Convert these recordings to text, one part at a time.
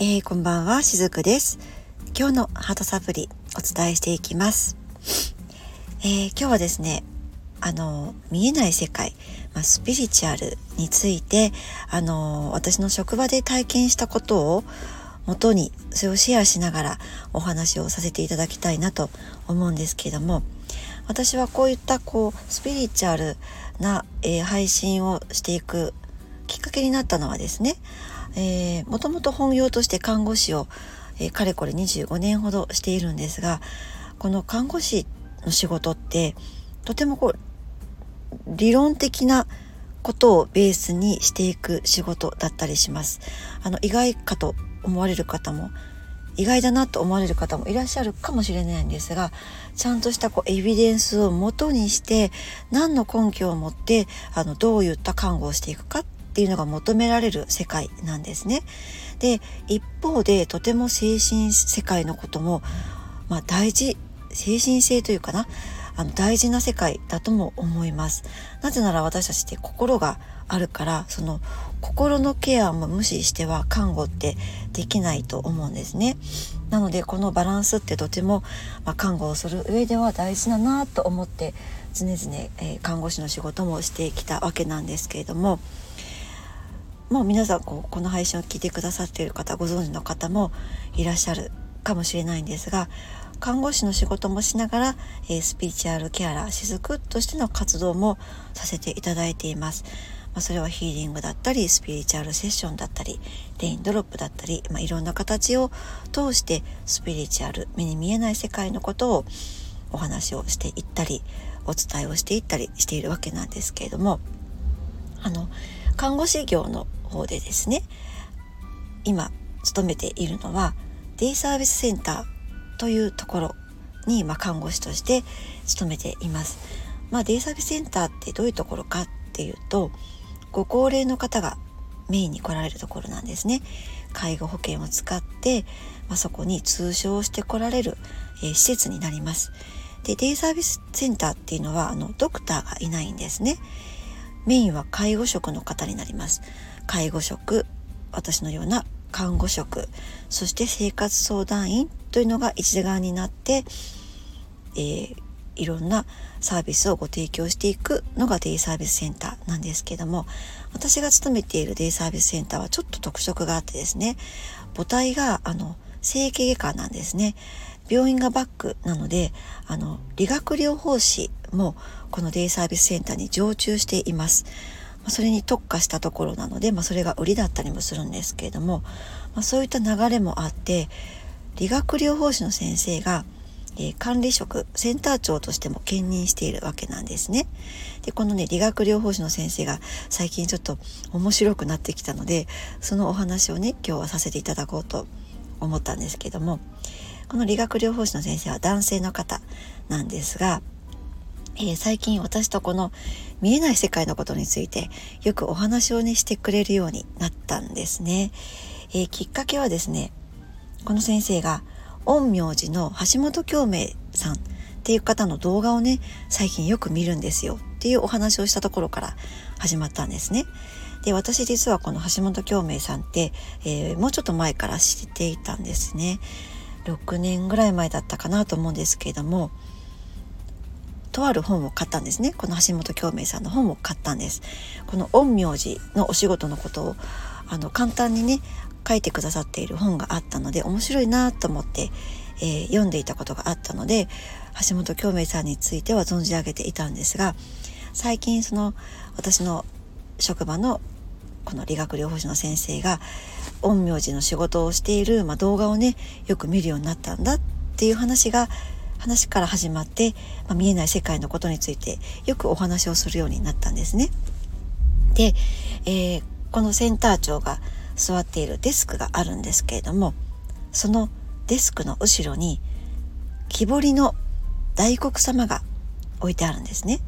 えー、こんばんは、しずくです。今日のハートサプリお伝えしていきます。えー、今日はですね、あの、見えない世界、まあ、スピリチュアルについて、あの、私の職場で体験したことを元に、それをシェアしながらお話をさせていただきたいなと思うんですけれども、私はこういったこう、スピリチュアルな、えー、配信をしていくきっかけになったのはですね、えー、もともと本業として看護師を、えー、かれこれ25年ほどしているんですがこの看護師の仕事ってとてもこう理論的なことをベースにしていく仕事だったりします。あの意外かと思われる方も意外だなと思われる方もいらっしゃるかもしれないんですがちゃんとしたこうエビデンスをもとにして何の根拠を持ってあのどういった看護をしていくかっっていうのが求められる世界なんですね。で一方でとても精神世界のことも、まあ、大事精神性というかなあの大事な世界だとも思います。なぜなら私たちって心があるからその心のケアも無視しては看護ってできないと思うんですね。なのでこのバランスってとても、まあ、看護をする上では大事だなと思って常々、えー、看護師の仕事もしてきたわけなんですけれどももう皆さんこうこの配信を聞いてくださっている方ご存知の方もいらっしゃるかもしれないんですが看護師の仕事もしながら、えー、スピーチュアルケアラー雫としての活動もさせていただいています。まあ、それはヒーリングだったりスピリチュアルセッションだったりレインドロップだったり、まあ、いろんな形を通してスピリチュアル目に見えない世界のことをお話をしていったりお伝えをしていったりしているわけなんですけれどもあの看護師業の方でですね今勤めているのはデイサービスセンターというところに、まあ、看護師として勤めています。まあ、デイサービスセンターってどういうところかっていうとご高齢の方がメインに来られるところなんですね。介護保険を使って、まあ、そこに通称して来られる、えー、施設になります。で、デイサービスセンターっていうのはあのドクターがいないんですね。メインは介護職の方になります。介護職、私のような看護職、そして生活相談員というのが一側になって、えー、いろんなサービスをご提供していくのがデイサービスセンターなんですけども私が勤めているデイサービスセンターはちょっと特色があってですね母体があの整形外科なんですね病院がバックなのであの理学療法士もこのデイサービスセンターに常駐しています。それに特化したところなので、まあ、それが売りだったりもするんですけれども、まあ、そういった流れもあって理学療法士の先生が、えー、管理職センター長としても兼任しているわけなんですね。でこのね理学療法士の先生が最近ちょっと面白くなってきたのでそのお話をね今日はさせていただこうと思ったんですけどもこの理学療法士の先生は男性の方なんですがえー、最近私とこの見えない世界のことについてよくお話をねしてくれるようになったんですね。えー、きっかけはですねこの先生が陰陽師の橋本京明さんっていう方の動画をね最近よく見るんですよっていうお話をしたところから始まったんですね。で私実はこの橋本京明さんって、えー、もうちょっと前から知っていたんですね。6年ぐらい前だったかなと思うんですけれどもとある本を買ったんですね。この橋本京明さんの本を買ったんです。この陰陽師のお仕事のことをあの簡単にね書いてくださっている本があったので面白いなと思って、えー、読んでいたことがあったので橋本京明さんについては存じ上げていたんですが最近その私の職場のこの理学療法士の先生が陰陽師の仕事をしている、まあ、動画をねよく見るようになったんだっていう話が話から始まって、まあ、見えない世界のことについてよくお話をするようになったんですね。で、えー、このセンター長が座っているデスクがあるんですけれどもそのデスクの後ろに木彫りの大黒様が置いてあるんですね。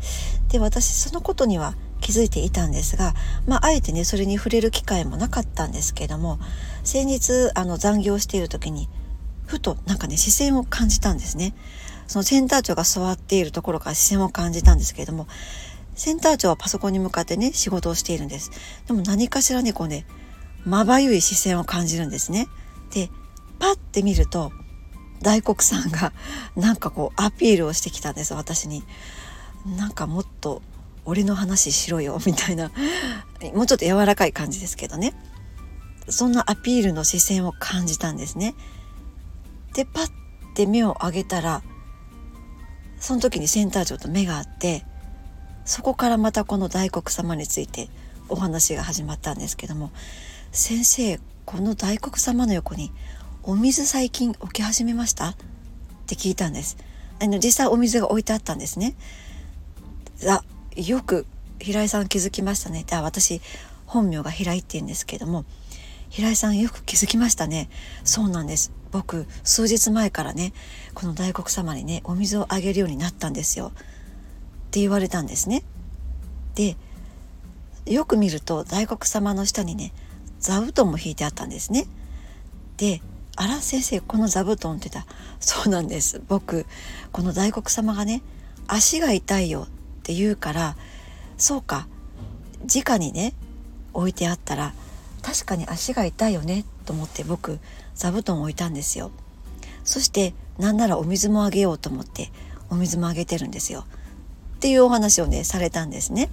で私そのことには気づいていたんですが、まあ、あえてねそれに触れる機会もなかったんですけれども先日あの残業している時にふとなんかね視線を感じたんですね。そのセンター長が座っているところから視線を感じたんですけれどもセンター長はパソコンに向かってね仕事をしているんです。でも何かしらねこうねまばゆい視線を感じるんですね。でパッて見ると大黒さんが なんかこうアピールをしてきたんです私に。なんかもっと俺の話しろよみたいな。もうちょっと柔らかい感じですけどね。そんなアピールの視線を感じたんですね。でパッて目を上げたらその時にセンター長と目が合ってそこからまたこの大黒様についてお話が始まったんですけども「先生この大黒様の横にお水最近置き始めました?」って聞いたんです。あの実際お水が置いてあったんですね。あよく平井さん気づきましたね。あ私本名が平井って言うんですけども平井さんよく気づきましたね。そうなんです。僕数日前からねこの大黒様にねお水をあげるようになったんですよ。って言われたんですね。でよく見ると大黒様の下にね座布団も引いてあったんですね。で「あら先生この座布団」って言ったそうなんです僕この大黒様がね足が痛いよって言うからそうか直にね置いてあったら確かに足が痛いよねと思って僕座布団を置いたんですよ。そしてなんならお水もあげようと思ってお水もあげてるんですよ。っていうお話をねされたんですね。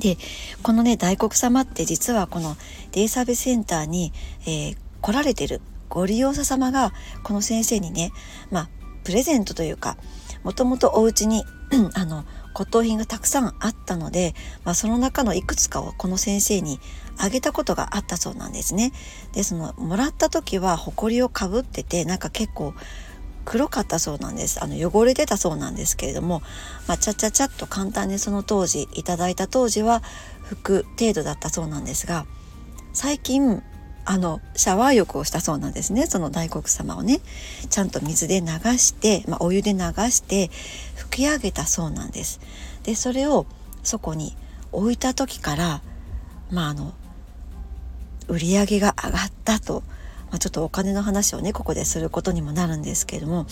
でこのね大黒様って実はこのデイサービスセンターに、えー、来られてるご利用者様がこの先生にねまあプレゼントというかもともとお家に あの骨董品がたくさんあったので、まあ、その中のいくつかをこの先生にあげたことがあったそうなんですね。でそのもらった時は埃をかぶっててなんか結構黒かったそうなんですあの汚れてたそうなんですけれども、まあ、ちゃちゃちゃっと簡単にその当時いただいた当時は拭く程度だったそうなんですが最近あのシャワー浴をしたそうなんですねその大黒様をねちゃんと水で流して、まあ、お湯で流して拭き上げたそうなんです。でそれをそこに置いた時からまああの売り上げが上がったと、まあ、ちょっとお金の話をねここですることにもなるんですけれども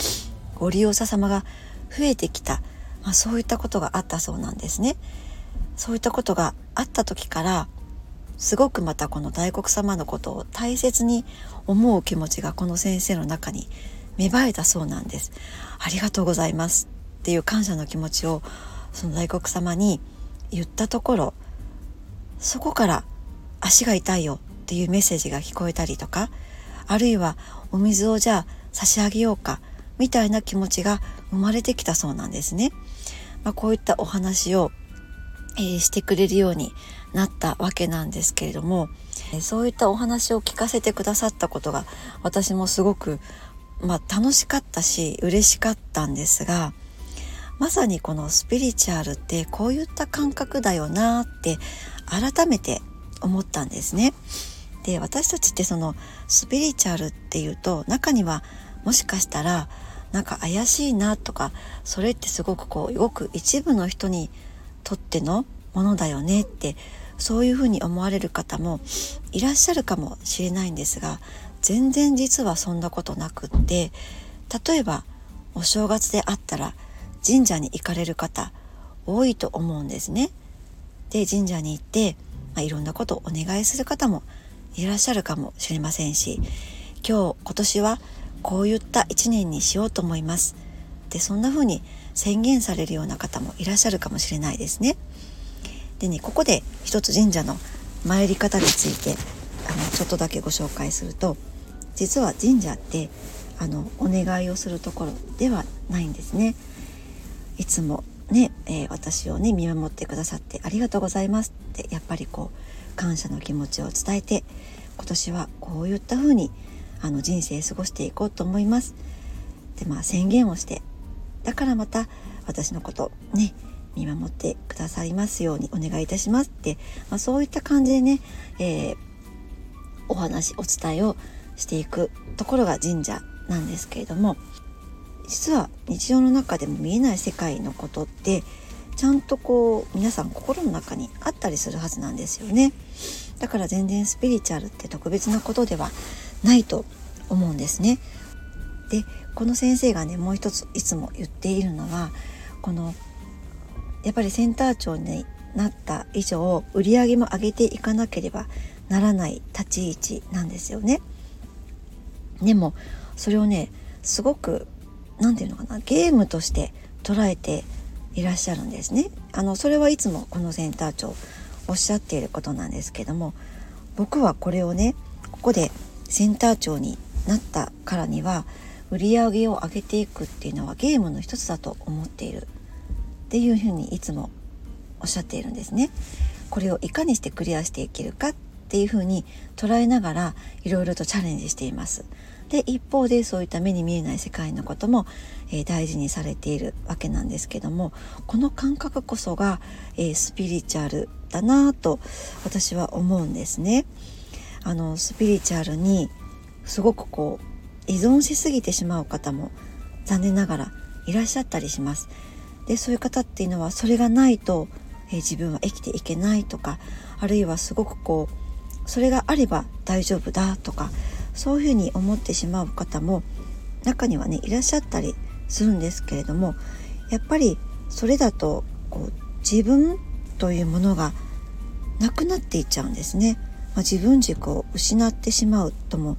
ご利用者様が増えてきた、まあ、そういったことがあったそうなんですね。そういったことがあった時からすごくまたこの大黒様のことを大切に思う気持ちがこの先生の中に芽生えたそうなんです。ありがとうございますっていう感謝の気持ちをその大黒様に言ったところそこから足が痛いよっていうメッセージが聞こえたりとかあるいはお水をじゃあ差し上げようかみたいな気持ちが生まれてきたそうなんですね。まあ、こういったお話を、えー、してくれるようになったわけなんですけれどもそういったお話を聞かせてくださったことが私もすごく、まあ、楽しかったし嬉しかったんですがまさにこのスピリチュアルってこういった感覚だよなって改めて思ったんですね。で私たちってそのスピリチュアルっていうと中にはもしかしたらなんか怪しいなとかそれってすごくこうごく一部の人にとってのものだよねってそういうふうに思われる方もいらっしゃるかもしれないんですが全然実はそんなことなくって例えばお正月であったら神社に行かれる方多いと思うんですね。で神社に行って、まあ、いろんなことをお願いする方もいらっしゃるかもしれませんし今日今年はこういった一年にしようと思いますでそんな風に宣言されるような方もいらっしゃるかもしれないですね。でねここで一つ神社の参り方についてあのちょっとだけご紹介すると実は神社ってあのお願いをするところではないんですね。いつもね、えー、私をね見守ってくださってありがとうございますってやっぱりこう感謝の気持ちを伝えて今年はこういった風にあに人生過ごしていこうと思います。でまあ宣言をしてだからまた私のことね見守ってくださいますようにお願いいたしますって、まあ、そういった感じでね、えー、お話お伝えをしていくところが神社なんですけれども実は日常の中でも見えない世界のことってちゃんとこう皆さん心の中にあったりするはずなんですよね。だから全然スピリチュアルって特別なことではないと思うんですね。でこの先生がねもう一ついつも言っているのはこのやっぱりセンター長になった以上売り上げも上げていかなければならない立ち位置なんですよね。でもそれをねすごく何て言うのかなゲームとして捉えていらっしゃるんですね。あのそれはいつもこのセンター長おっしゃっていることなんですけども僕はこれをねここでセンター長になったからには売り上げを上げていくっていうのはゲームの一つだと思っているっていうふうにいつもおっしゃっているんですね。これをいかにしてクリアしていけるかっていうふうに捉えながらいろいろとチャレンジしています。で一方でそういった目に見えない世界のことも、えー、大事にされているわけなんですけどもこの感覚こそが、えー、スピリチュアルだなと私は思うんですね。あのスピリチュアルにすごくこう依存しすぎてしまう方も残念ながらいらっしゃったりします。でそういう方っていうのはそれがないと、えー、自分は生きていけないとかあるいはすごくこうそれがあれば大丈夫だとかそういうふうに思ってしまう方も中にはねいらっしゃったりするんですけれどもやっぱりそれだとこう自分というものがなくなっていっちゃうんですね、まあ、自分軸を失ってしまうとも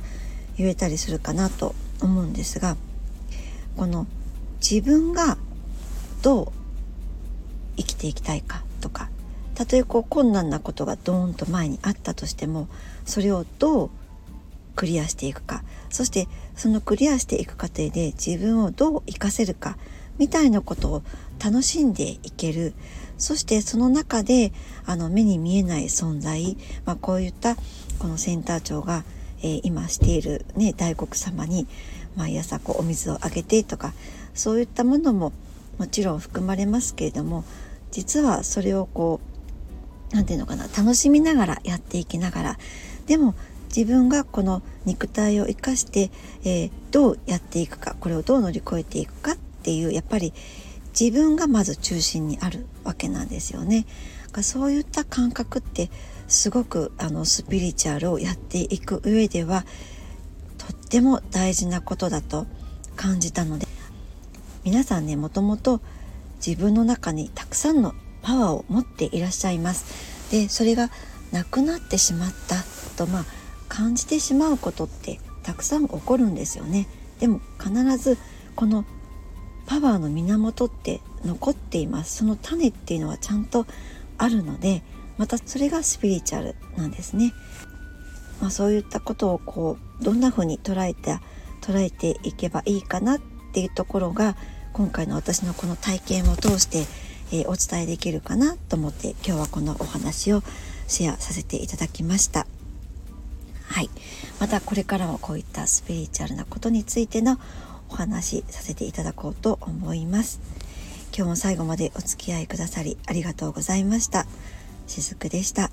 言えたりするかなと思うんですがこの自分がどう生きていきたいかとかたとえこう困難なことがドーンと前にあったとしてもそれをどうクリアしていくかそしてそのクリアしていく過程で自分をどう活かせるかみたいなことを楽しんでいけるそしてその中であの目に見えない存在、まあ、こういったこのセンター長が、えー、今している、ね、大黒様に毎朝こうお水をあげてとかそういったものももちろん含まれますけれども実はそれをこう何て言うのかな楽しみながらやっていきながらでも自分がこの肉体を生かして、えー、どうやっていくかこれをどう乗り越えていくかっていうやっぱり自分がまず中心にあるわけなんですよね。そういった感覚ってすごくあのスピリチュアルをやっていく上ではとっても大事なことだと感じたので皆さんねもともと自分の中にたくさんのパワーを持っていらっしゃいます。でそれがなくなってしまったとまあ感じてしまうことってたくさん起こるんですよね。でも必ずこのパワーの源って残っています。その種っていうのはちゃんとあるのでまたそれがスピリチュアルなんですね、まあ、そういったことをこうどんな風に捉えて捉えていけばいいかなっていうところが今回の私のこの体験を通して、えー、お伝えできるかなと思って今日はこのお話をシェアさせていただきました。はい、またこれからもこういったスピリチュアルなことについてのお話しさせていただこうと思います今日も最後までお付き合いくださりありがとうございましたしずくでした。